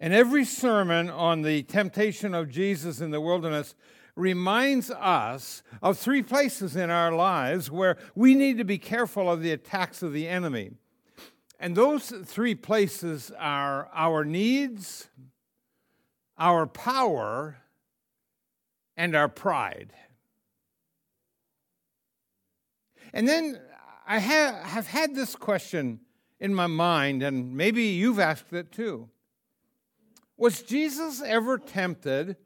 And every sermon on the temptation of Jesus in the wilderness reminds us of three places in our lives where we need to be careful of the attacks of the enemy. And those three places are our needs, our power, and our pride. And then I have had this question in my mind, and maybe you've asked it too. Was Jesus ever tempted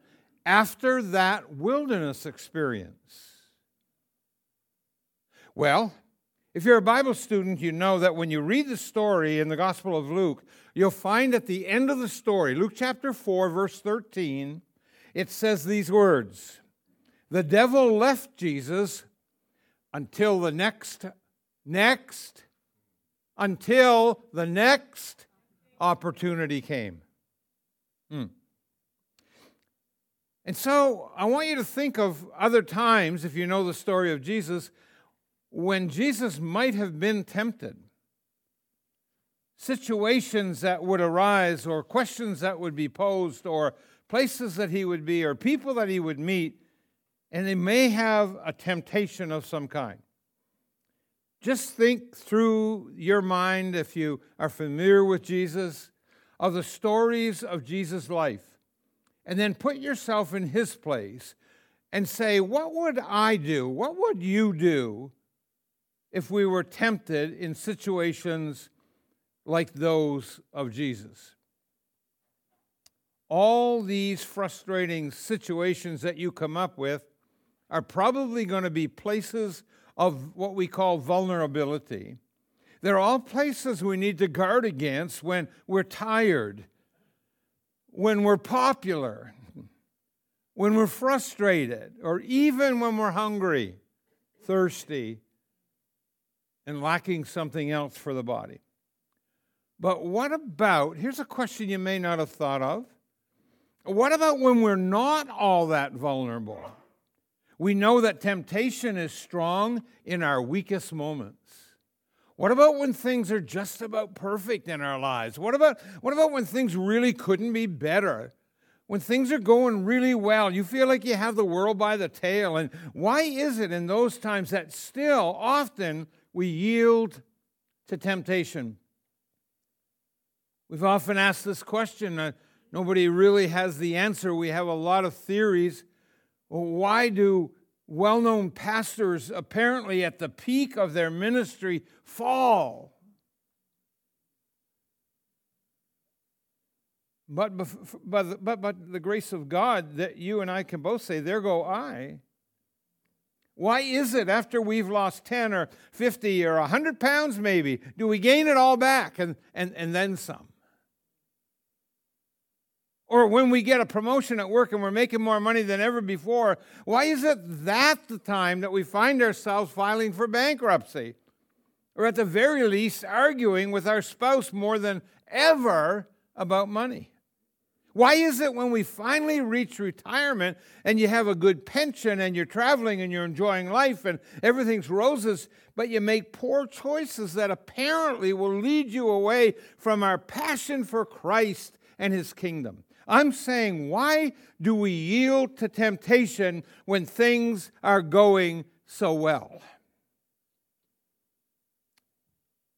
after that wilderness experience? Well, if you're a Bible student, you know that when you read the story in the Gospel of Luke, you'll find at the end of the story, Luke chapter 4, verse 13, it says these words The devil left Jesus until the next, next, until the next opportunity came. Hmm. And so I want you to think of other times, if you know the story of Jesus, when Jesus might have been tempted. Situations that would arise, or questions that would be posed, or places that he would be, or people that he would meet, and they may have a temptation of some kind. Just think through your mind, if you are familiar with Jesus, of the stories of Jesus' life, and then put yourself in his place and say, What would I do? What would you do if we were tempted in situations like those of Jesus? All these frustrating situations that you come up with are probably going to be places of what we call vulnerability. They're all places we need to guard against when we're tired, when we're popular, when we're frustrated, or even when we're hungry, thirsty, and lacking something else for the body. But what about, here's a question you may not have thought of. What about when we're not all that vulnerable? We know that temptation is strong in our weakest moments. What about when things are just about perfect in our lives? What about, what about when things really couldn't be better? When things are going really well, you feel like you have the world by the tail. And why is it in those times that still often we yield to temptation? We've often asked this question. Uh, nobody really has the answer. We have a lot of theories well, why do well known pastors, apparently at the peak of their ministry, fall? But, but, but, but the grace of God that you and I can both say, there go I. Why is it after we've lost 10 or 50 or 100 pounds, maybe, do we gain it all back and, and, and then some? Or when we get a promotion at work and we're making more money than ever before, why is it that the time that we find ourselves filing for bankruptcy? Or at the very least, arguing with our spouse more than ever about money? Why is it when we finally reach retirement and you have a good pension and you're traveling and you're enjoying life and everything's roses, but you make poor choices that apparently will lead you away from our passion for Christ and his kingdom? I'm saying, why do we yield to temptation when things are going so well?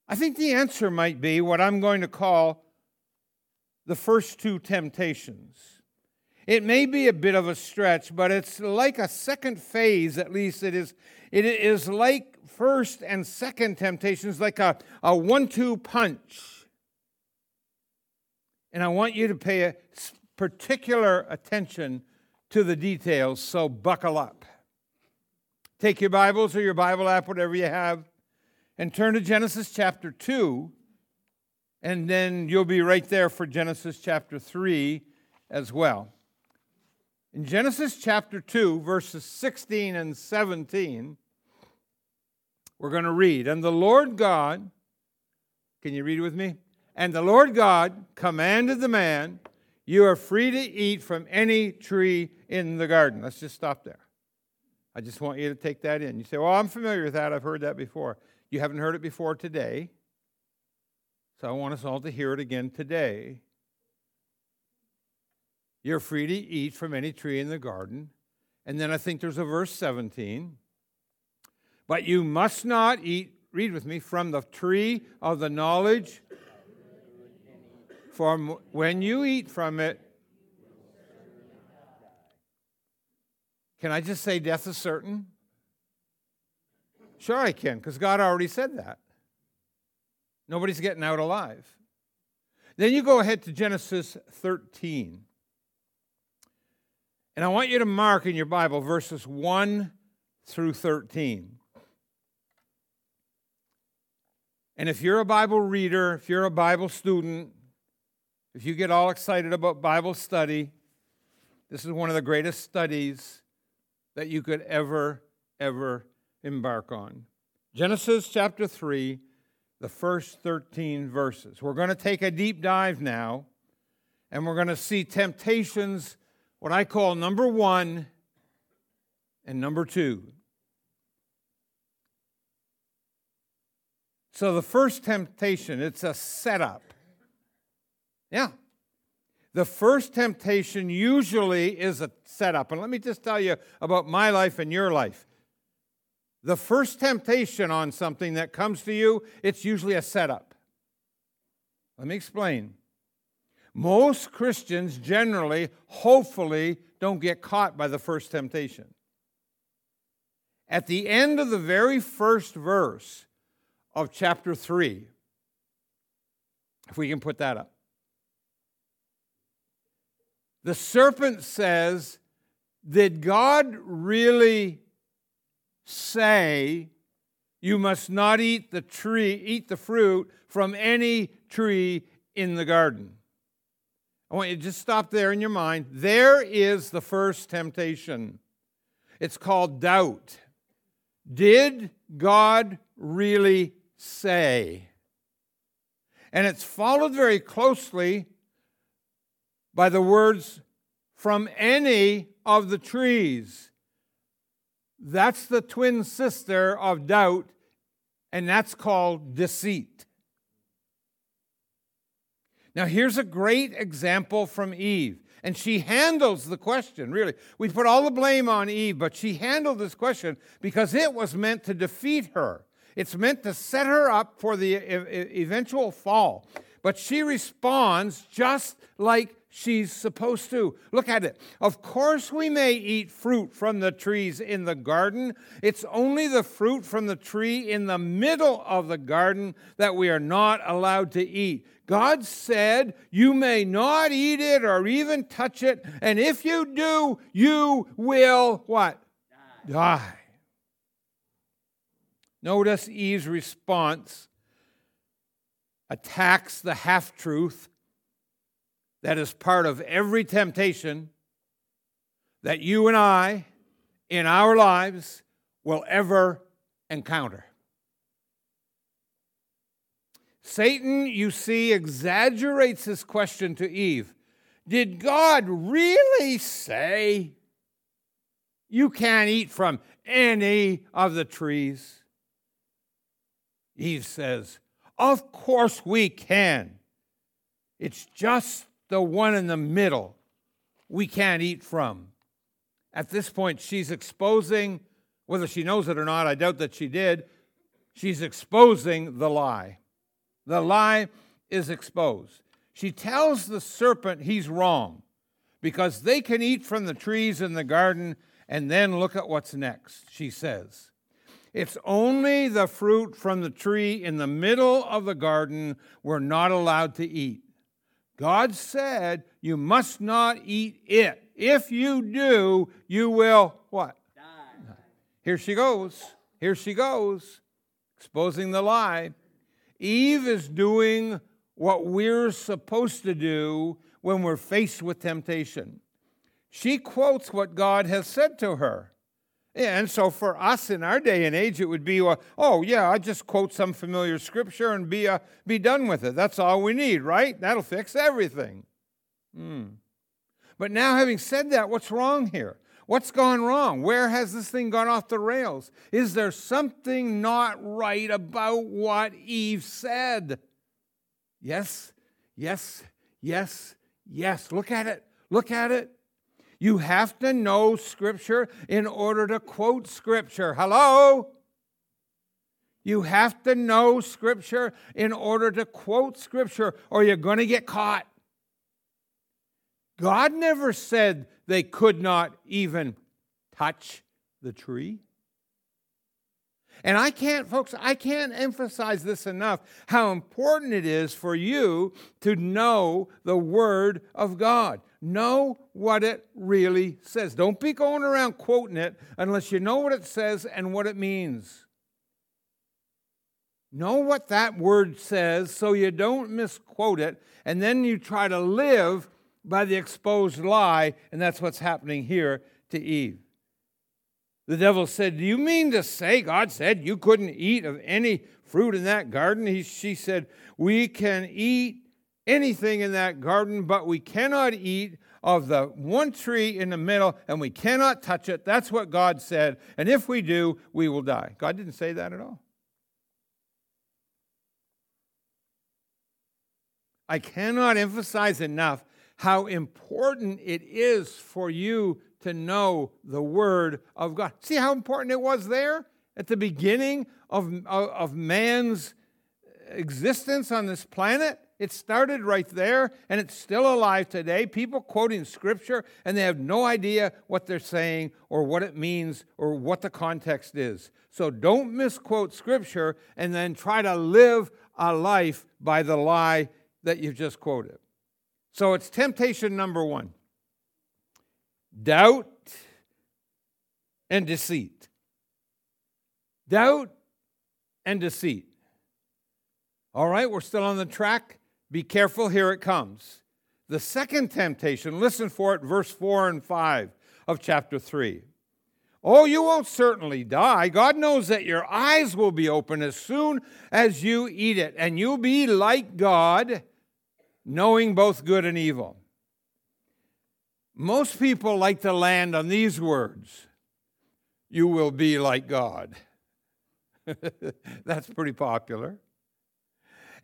I think the answer might be what I'm going to call the first two temptations. It may be a bit of a stretch, but it's like a second phase, at least it is. It is like first and second temptations, like a, a one two punch. And I want you to pay a particular attention to the details, so buckle up. Take your Bibles or your Bible app, whatever you have, and turn to Genesis chapter 2, and then you'll be right there for Genesis chapter 3 as well. In Genesis chapter 2, verses 16 and 17, we're going to read, And the Lord God, can you read with me? And the Lord God commanded the man, you are free to eat from any tree in the garden. Let's just stop there. I just want you to take that in. You say, Well, I'm familiar with that. I've heard that before. You haven't heard it before today. So I want us all to hear it again today. you're free to eat from any tree in the garden. And then I think there's a verse 17. But you must not eat, read with me, from the tree of the knowledge. For when you eat from it, can I just say death is certain? Sure, I can, because God already said that. Nobody's getting out alive. Then you go ahead to Genesis 13. And I want you to mark in your Bible verses 1 through 13. And if you're a Bible reader, if you're a Bible student, if you get all excited about Bible study, this is one of the greatest studies that you could ever, ever embark on. Genesis chapter 3, the first 13 verses. We're going to take a deep dive now, and we're going to see temptations, what I call number one and number two. So, the first temptation, it's a setup. Yeah. The first temptation usually is a setup. And let me just tell you about my life and your life. The first temptation on something that comes to you, it's usually a setup. Let me explain. Most Christians generally, hopefully, don't get caught by the first temptation. At the end of the very first verse of chapter 3, if we can put that up, the serpent says, Did God really say you must not eat the tree, eat the fruit from any tree in the garden. I want you to just stop there in your mind. There is the first temptation. It's called doubt. Did God really say? And it's followed very closely by the words from any of the trees. That's the twin sister of doubt, and that's called deceit. Now, here's a great example from Eve. And she handles the question, really. We put all the blame on Eve, but she handled this question because it was meant to defeat her. It's meant to set her up for the eventual fall. But she responds just like she's supposed to. Look at it. Of course, we may eat fruit from the trees in the garden. It's only the fruit from the tree in the middle of the garden that we are not allowed to eat. God said, You may not eat it or even touch it, and if you do, you will what? Die. Die. Notice Eve's response attacks the half truth that is part of every temptation that you and I in our lives will ever encounter. Satan, you see, exaggerates his question to Eve Did God really say you can't eat from any of the trees? Eve says, Of course we can. It's just the one in the middle we can't eat from. At this point, she's exposing, whether she knows it or not, I doubt that she did, she's exposing the lie. The lie is exposed. She tells the serpent he's wrong because they can eat from the trees in the garden, and then look at what's next, she says. It's only the fruit from the tree in the middle of the garden we're not allowed to eat. God said, You must not eat it. If you do, you will what? Die. Here she goes. Here she goes, exposing the lie. Eve is doing what we're supposed to do when we're faced with temptation. She quotes what God has said to her. And so for us in our day and age, it would be, uh, oh, yeah, I just quote some familiar scripture and be, uh, be done with it. That's all we need, right? That'll fix everything. Hmm. But now, having said that, what's wrong here? What's gone wrong? Where has this thing gone off the rails? Is there something not right about what Eve said? Yes, yes, yes, yes. Look at it. Look at it. You have to know Scripture in order to quote Scripture. Hello? You have to know Scripture in order to quote Scripture, or you're going to get caught. God never said they could not even touch the tree. And I can't, folks, I can't emphasize this enough how important it is for you to know the Word of God. Know what it really says. Don't be going around quoting it unless you know what it says and what it means. Know what that word says so you don't misquote it, and then you try to live by the exposed lie, and that's what's happening here to Eve. The devil said, Do you mean to say God said you couldn't eat of any fruit in that garden? He, she said, We can eat anything in that garden, but we cannot eat of the one tree in the middle, and we cannot touch it. That's what God said. And if we do, we will die. God didn't say that at all. I cannot emphasize enough how important it is for you to know the Word of God. See how important it was there at the beginning of, of, of man's existence on this planet? It started right there and it's still alive today. People quoting scripture and they have no idea what they're saying or what it means or what the context is. So don't misquote scripture and then try to live a life by the lie that you've just quoted. So it's temptation number one doubt and deceit. Doubt and deceit. All right, we're still on the track. Be careful, here it comes. The second temptation, listen for it, verse 4 and 5 of chapter 3. Oh, you won't certainly die. God knows that your eyes will be open as soon as you eat it, and you'll be like God, knowing both good and evil. Most people like to land on these words You will be like God. That's pretty popular.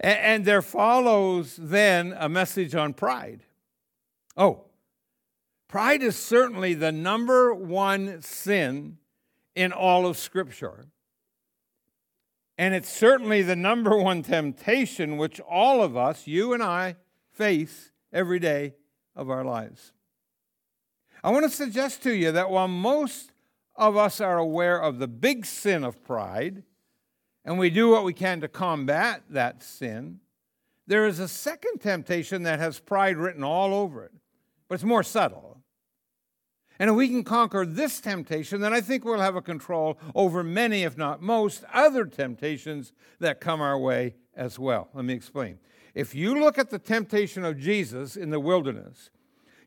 And, there follows then a message on pride. Oh, pride is certainly the number one sin in all of Scripture. And it's certainly the number one temptation which all of us, you and I, face every day of our lives. I want to suggest to you that while most of us are aware of the big sin of pride, and we do what we can to combat that sin, there is a second temptation that has pride written all over it, but it's more subtle. And if we can conquer this temptation, then I think we'll have a control over many, if not most, other temptations that come our way as well. Let me explain. If you look at the temptation of Jesus in the wilderness,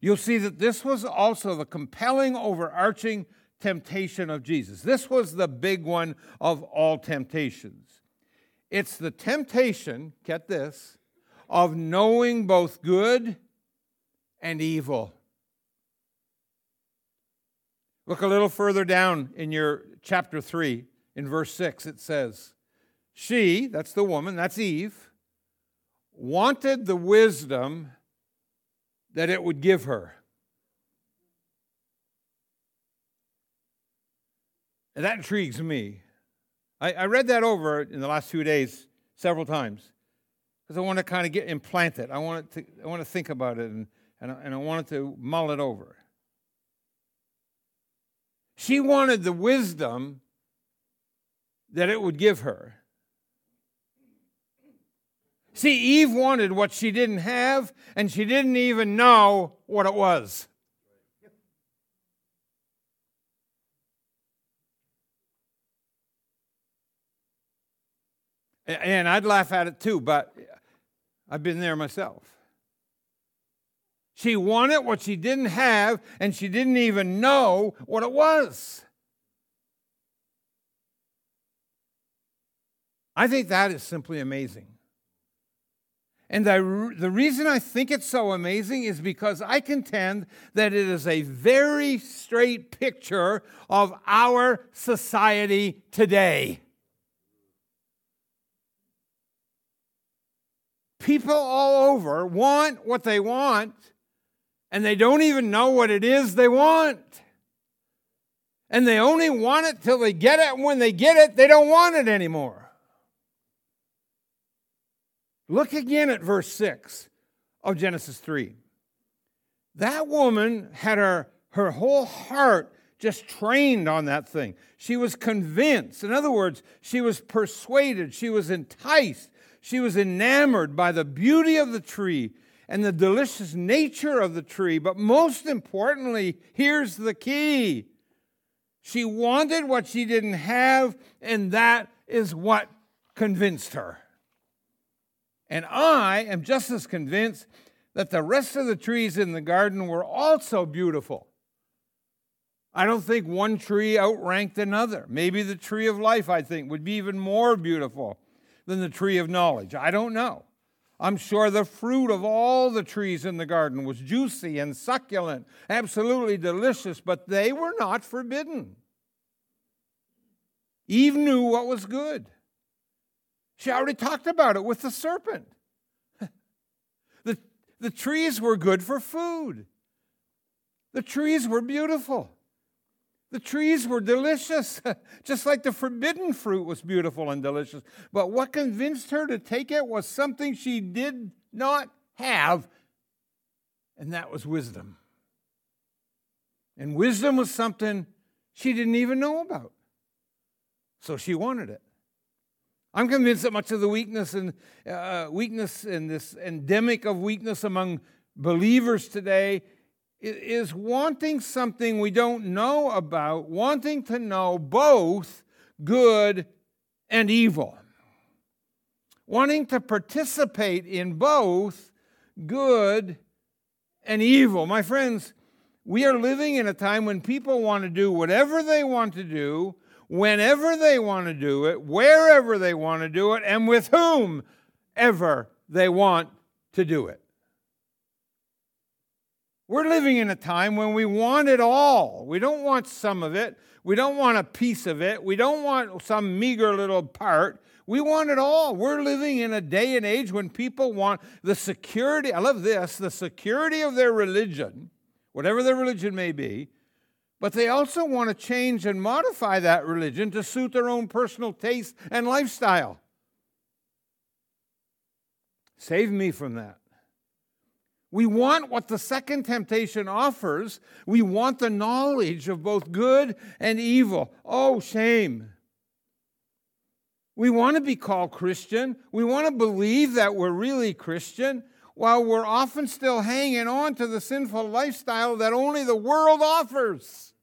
you'll see that this was also the compelling, overarching temptation of Jesus. This was the big one of all temptations. It's the temptation, get this, of knowing both good and evil. Look a little further down in your chapter 3, in verse 6, it says, She, that's the woman, that's Eve, wanted the wisdom that it would give her. And that intrigues me. I, I read that over in the last few days several times because I want to kind of get implanted. I want to, I want to think about it and, and, I, and I to mull it over. She wanted the wisdom that it would give her. See, Eve wanted what she didn't have, and she didn't even know what it was. And I'd laugh at it too, but I've been there myself. She wanted what she didn't have, and she didn't even know what it was. I think that is simply amazing. And the, the reason I think it's so amazing is because I contend that it is a very straight picture of our society today. People all over want what they want, and they don't even know what it is they want. And they only want it till they get it, and when they get it, they don't want it anymore. Look again at verse 6 of Genesis 3. That woman had her, her whole heart just trained on that thing. She was convinced. In other words, she was persuaded, she was enticed, she was enamored by the beauty of the tree and the delicious nature of the tree. But most importantly, here's the key she wanted what she didn't have, and that is what convinced her. And I am just as convinced that the rest of the trees in the garden were also beautiful. I don't think one tree outranked another. Maybe the tree of life, I think, would be even more beautiful than the tree of knowledge. I don't know. I'm sure the fruit of all the trees in the garden was juicy and succulent, absolutely delicious, but they were not forbidden. Eve knew what was good. She already talked about it with the serpent. the, the trees were good for food, the trees were beautiful. The trees were delicious, just like the forbidden fruit was beautiful and delicious. But what convinced her to take it was something she did not have, and that was wisdom. And wisdom was something she didn't even know about. So she wanted it. I'm convinced that much of the weakness and uh, weakness and this endemic of weakness among believers today is wanting something we don't know about, wanting to know both good and evil, wanting to participate in both good and evil. My friends, we are living in a time when people want to do whatever they want to do, whenever they want to do it, wherever they want to do it, and with whom ever they want to do it. We're living in a time when we want it all. We don't want some of it. We don't want a piece of it. We don't want some meager little part. We want it all. We're living in a day and age when people want the security. I love this the security of their religion, whatever their religion may be, but they also want to change and modify that religion to suit their own personal taste and lifestyle. Save me from that. We want what the second temptation offers. We want the knowledge of both good and evil. Oh, shame. We want to be called Christian. We want to believe that we're really Christian while we're often still hanging on to the sinful lifestyle that only the world offers.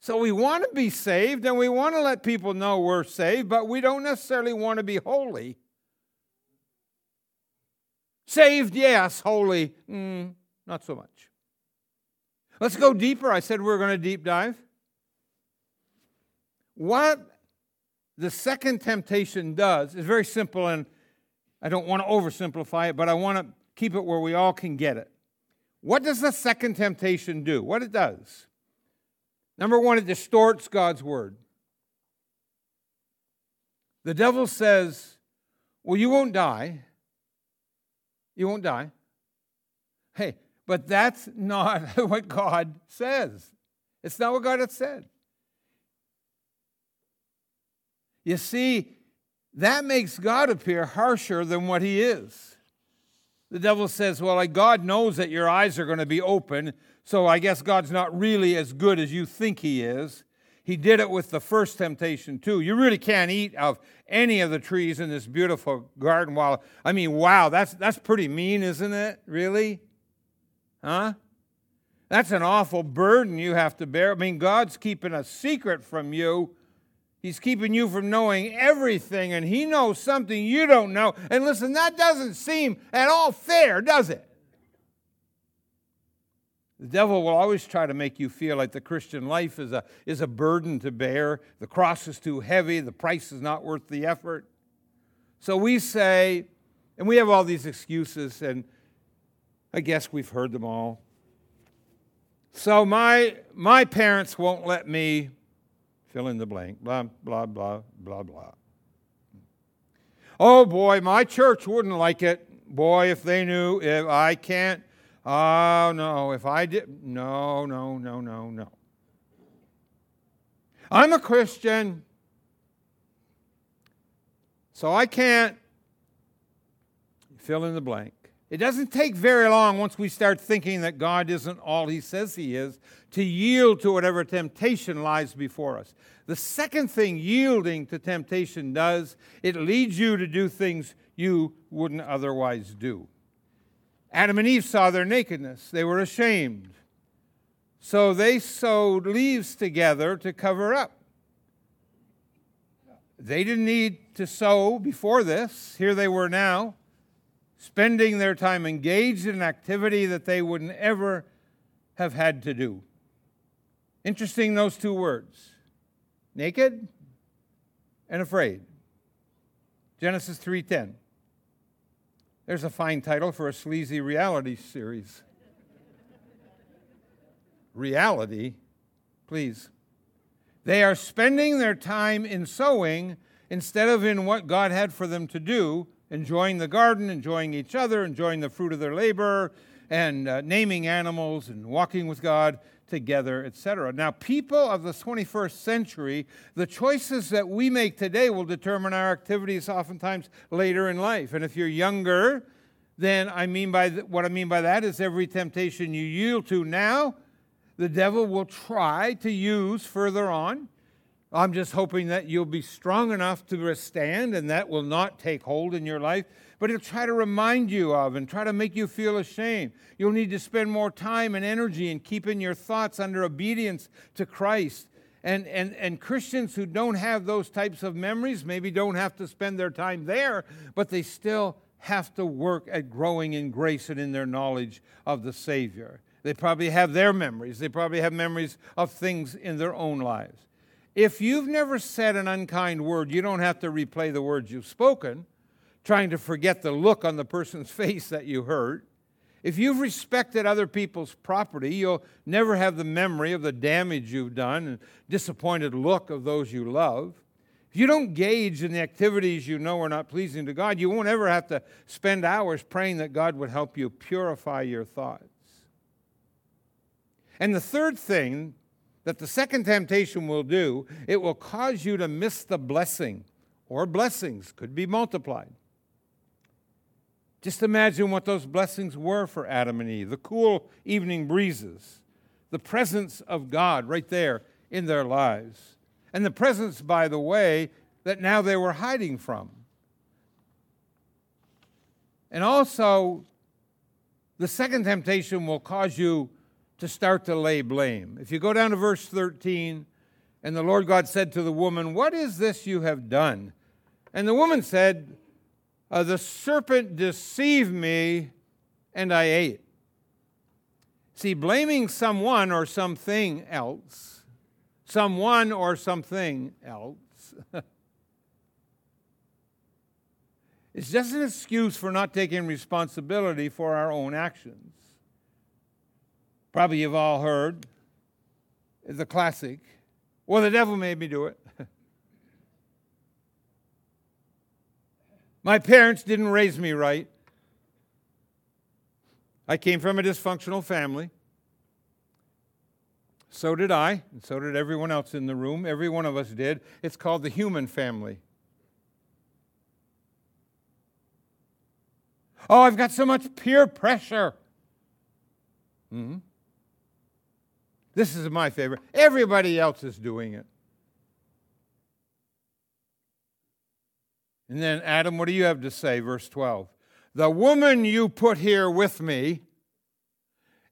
So we want to be saved and we want to let people know we're saved, but we don't necessarily want to be holy. Saved, yes. Holy, mm, not so much. Let's go deeper. I said we are going to deep dive. What the second temptation does is very simple, and I don't want to oversimplify it, but I want to keep it where we all can get it. What does the second temptation do? What it does? Number one, it distorts God's word. The devil says, Well, you won't die. You won't die. Hey, but that's not what God says. It's not what God has said. You see, that makes God appear harsher than what he is. The devil says, Well, like God knows that your eyes are going to be open, so I guess God's not really as good as you think he is. He did it with the first temptation too. You really can't eat of any of the trees in this beautiful garden. While I mean, wow, that's that's pretty mean, isn't it? Really? Huh? That's an awful burden you have to bear. I mean, God's keeping a secret from you. He's keeping you from knowing everything, and He knows something you don't know. And listen, that doesn't seem at all fair, does it? The devil will always try to make you feel like the Christian life is a, is a burden to bear. The cross is too heavy. The price is not worth the effort. So we say, and we have all these excuses, and I guess we've heard them all. So my, my parents won't let me fill in the blank, blah, blah, blah, blah, blah. Oh boy, my church wouldn't like it. Boy, if they knew, if I can't, oh no, if I did, no, no, no, no, no. I'm a Christian, so I can't fill in the blank. It doesn't take very long once we start thinking that God isn't all He says He is to yield to whatever temptation lies before us. The second thing yielding to temptation does, it leads you to do things you wouldn't otherwise do. Adam and Eve saw their nakedness, they were ashamed. So they sewed leaves together to cover up. They didn't need to sew before this. Here they were now spending their time engaged in an activity that they wouldn't ever have had to do. Interesting, those two words naked and afraid. Genesis 3:10. There's a fine title for a sleazy reality series. reality, please. They are spending their time in sewing instead of in what God had for them to do enjoying the garden, enjoying each other, enjoying the fruit of their labor, and uh, naming animals and walking with God together, etc. Now, people of the 21st century, the choices that we make today will determine our activities oftentimes later in life. And if you're younger, then I mean by th- what I mean by that is every temptation you yield to now, the devil will try to use further on. I'm just hoping that you'll be strong enough to withstand and that will not take hold in your life. But he'll try to remind you of and try to make you feel ashamed. You'll need to spend more time and energy in keeping your thoughts under obedience to Christ. And, and, and Christians who don't have those types of memories maybe don't have to spend their time there, but they still have to work at growing in grace and in their knowledge of the Savior. They probably have their memories, they probably have memories of things in their own lives. If you've never said an unkind word, you don't have to replay the words you've spoken, trying to forget the look on the person's face that you hurt. If you've respected other people's property, you'll never have the memory of the damage you've done and disappointed look of those you love. If you don't gauge in the activities you know are not pleasing to God, you won't ever have to spend hours praying that God would help you purify your thoughts. And the third thing that the second temptation will do, it will cause you to miss the blessing, or blessings could be multiplied. Just imagine what those blessings were for Adam and Eve the cool evening breezes, the presence of God right there in their lives, and the presence, by the way, that now they were hiding from. And also, the second temptation will cause you to start to lay blame. If you go down to verse 13, and the Lord God said to the woman, What is this you have done? And the woman said, uh, The serpent deceived me, and I ate. See, blaming someone or something else, someone or something else, is just an excuse for not taking responsibility for our own actions. Probably you've all heard. It's a classic. Well, the devil made me do it. My parents didn't raise me right. I came from a dysfunctional family. So did I, and so did everyone else in the room. Every one of us did. It's called the human family. Oh, I've got so much peer pressure. Mm-hmm. This is my favorite. Everybody else is doing it. And then, Adam, what do you have to say? Verse 12. The woman you put here with me,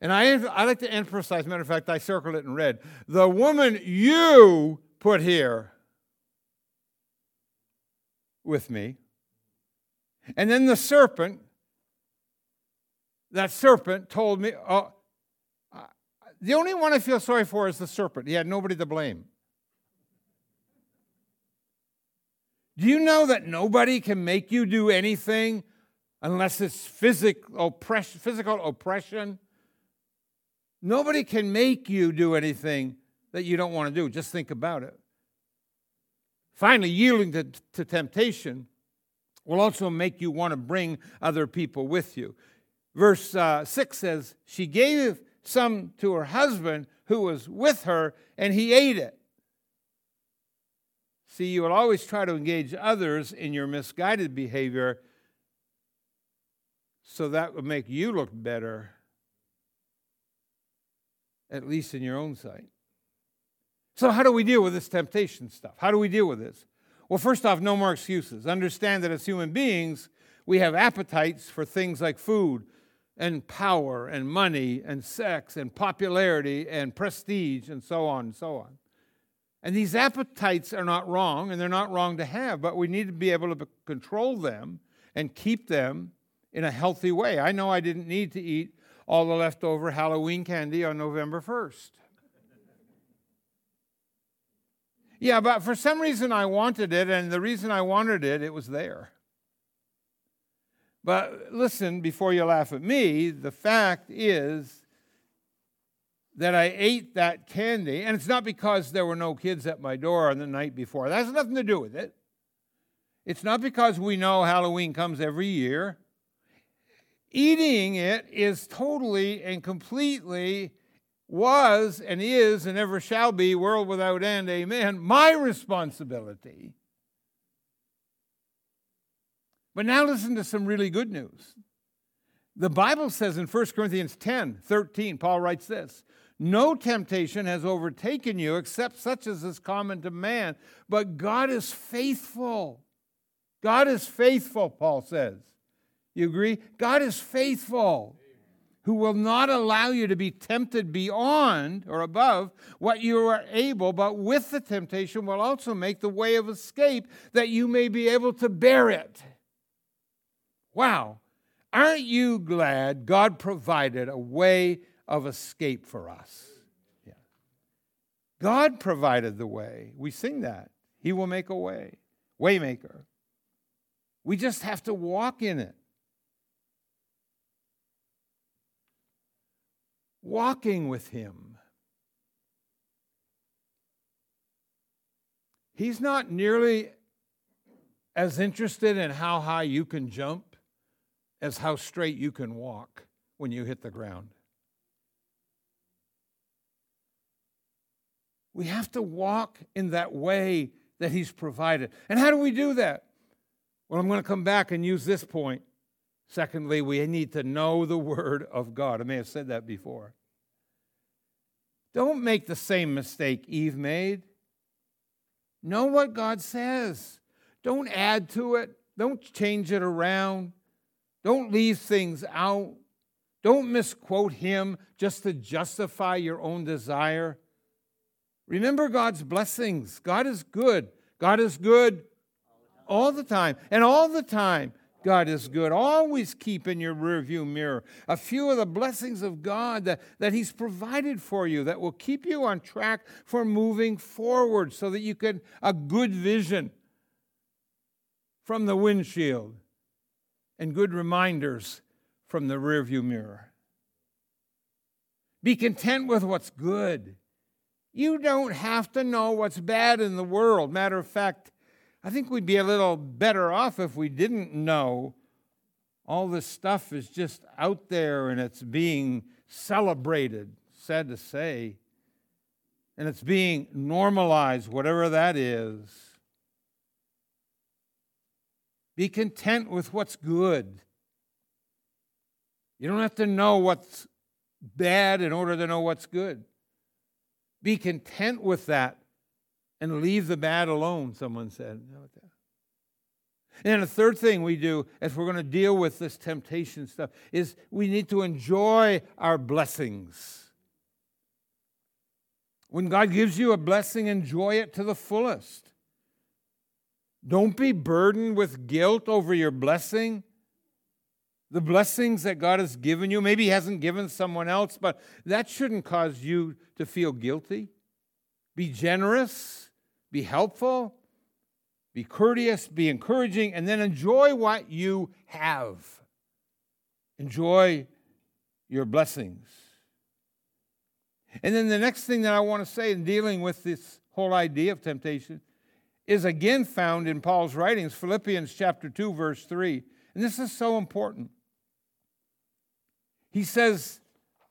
and I, I like to emphasize, matter of fact, I circled it in red. The woman you put here with me. And then the serpent, that serpent told me, oh, the only one I feel sorry for is the serpent. He had nobody to blame. Do you know that nobody can make you do anything unless it's physic, oppression, physical oppression? Nobody can make you do anything that you don't want to do. Just think about it. Finally, yielding to, to temptation will also make you want to bring other people with you. Verse uh, 6 says, She gave some to her husband who was with her, and he ate it. See, you will always try to engage others in your misguided behavior so that would make you look better, at least in your own sight. So, how do we deal with this temptation stuff? How do we deal with this? Well, first off, no more excuses. Understand that as human beings, we have appetites for things like food and power and money and sex and popularity and prestige and so on and so on. And these appetites are not wrong, and they're not wrong to have, but we need to be able to control them and keep them in a healthy way. I know I didn't need to eat all the leftover Halloween candy on November 1st. Yeah, but for some reason I wanted it, and the reason I wanted it, it was there. But listen, before you laugh at me, the fact is that I ate that candy, and it's not because there were no kids at my door on the night before. That has nothing to do with it. It's not because we know Halloween comes every year. Eating it is totally and completely was and is and ever shall be, world without end, amen, my responsibility. But now listen to some really good news. The Bible says in 1 Corinthians 10 13, Paul writes this No temptation has overtaken you except such as is common to man, but God is faithful. God is faithful, Paul says. You agree? God is faithful who will not allow you to be tempted beyond or above what you are able, but with the temptation will also make the way of escape that you may be able to bear it. Wow. Aren't you glad God provided a way of escape for us? Yeah. God provided the way. We sing that. He will make a way. Waymaker. We just have to walk in it. walking with Him. He's not nearly as interested in how high you can jump as how straight you can walk when you hit the ground. We have to walk in that way that He's provided. And how do we do that? Well, I'm going to come back and use this point. Secondly, we need to know the Word of God. I may have said that before. Don't make the same mistake Eve made. Know what God says. Don't add to it. Don't change it around. Don't leave things out. Don't misquote Him just to justify your own desire. Remember God's blessings. God is good. God is good all the time. And all the time, God is good. Always keep in your rearview mirror a few of the blessings of God that, that He's provided for you that will keep you on track for moving forward so that you can a good vision from the windshield and good reminders from the rearview mirror. Be content with what's good. You don't have to know what's bad in the world. Matter of fact, I think we'd be a little better off if we didn't know all this stuff is just out there and it's being celebrated, sad to say, and it's being normalized, whatever that is. Be content with what's good. You don't have to know what's bad in order to know what's good. Be content with that and leave the bad alone, someone said. And the third thing we do, as we're going to deal with this temptation stuff, is we need to enjoy our blessings. When God gives you a blessing, enjoy it to the fullest. Don't be burdened with guilt over your blessing. The blessings that God has given you, maybe He hasn't given someone else, but that shouldn't cause you to feel guilty. Be generous be helpful, be courteous, be encouraging, and then enjoy what you have. Enjoy your blessings. And then the next thing that I want to say in dealing with this whole idea of temptation is again found in Paul's writings, Philippians chapter 2, verse 3. And this is so important. He says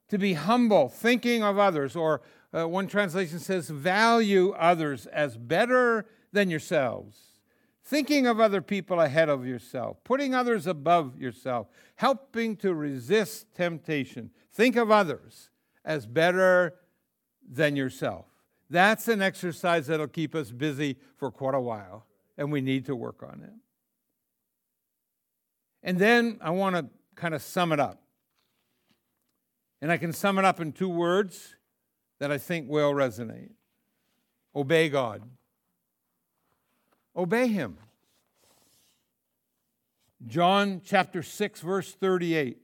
to be humble, thinking of others, or uh, one translation says, value others as better than yourselves, thinking of other people ahead of yourself, putting others above yourself, helping to resist temptation. Think of others as better than yourself. That's an exercise that'll keep us busy for quite a while, and we need to work on it. And then I want to kind of sum it up. And I can sum it up in two words that I think will resonate obey God. Obey Him. John chapter 6, verse 38.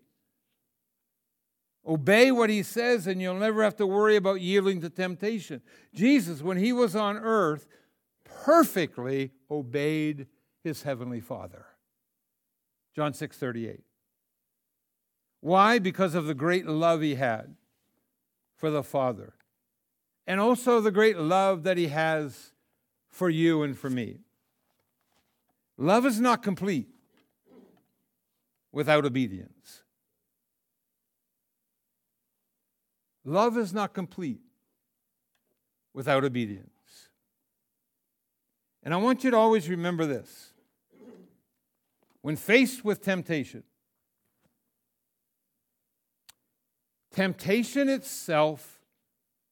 Obey what he says, and you'll never have to worry about yielding to temptation. Jesus, when he was on earth, perfectly obeyed his heavenly Father. John 6 38. Why? Because of the great love he had for the Father, and also the great love that he has for you and for me. Love is not complete without obedience. Love is not complete without obedience. And I want you to always remember this. When faced with temptation, temptation itself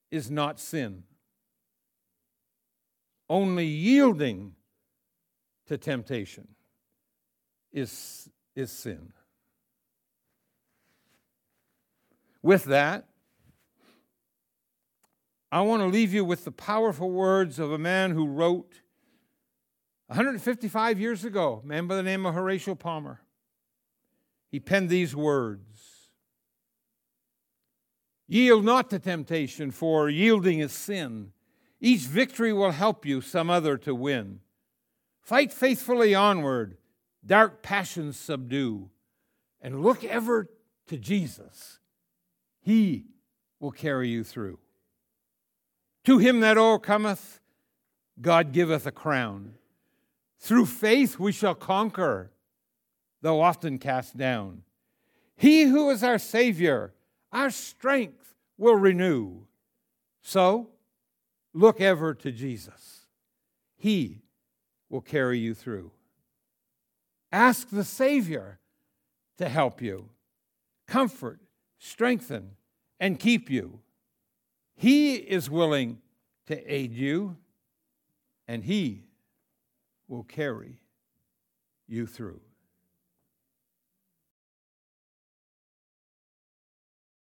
is not sin. Only yielding to temptation is, is sin. With that, I want to leave you with the powerful words of a man who wrote 155 years ago, a man by the name of Horatio Palmer. He penned these words Yield not to temptation, for yielding is sin. Each victory will help you some other to win. Fight faithfully onward, dark passions subdue, and look ever to Jesus. He will carry you through. To him that overcometh, God giveth a crown. Through faith we shall conquer, though often cast down. He who is our Savior, our strength will renew. So, look ever to Jesus. He will carry you through. Ask the Savior to help you, comfort, strengthen, and keep you. He is willing to aid you, and He will carry you through.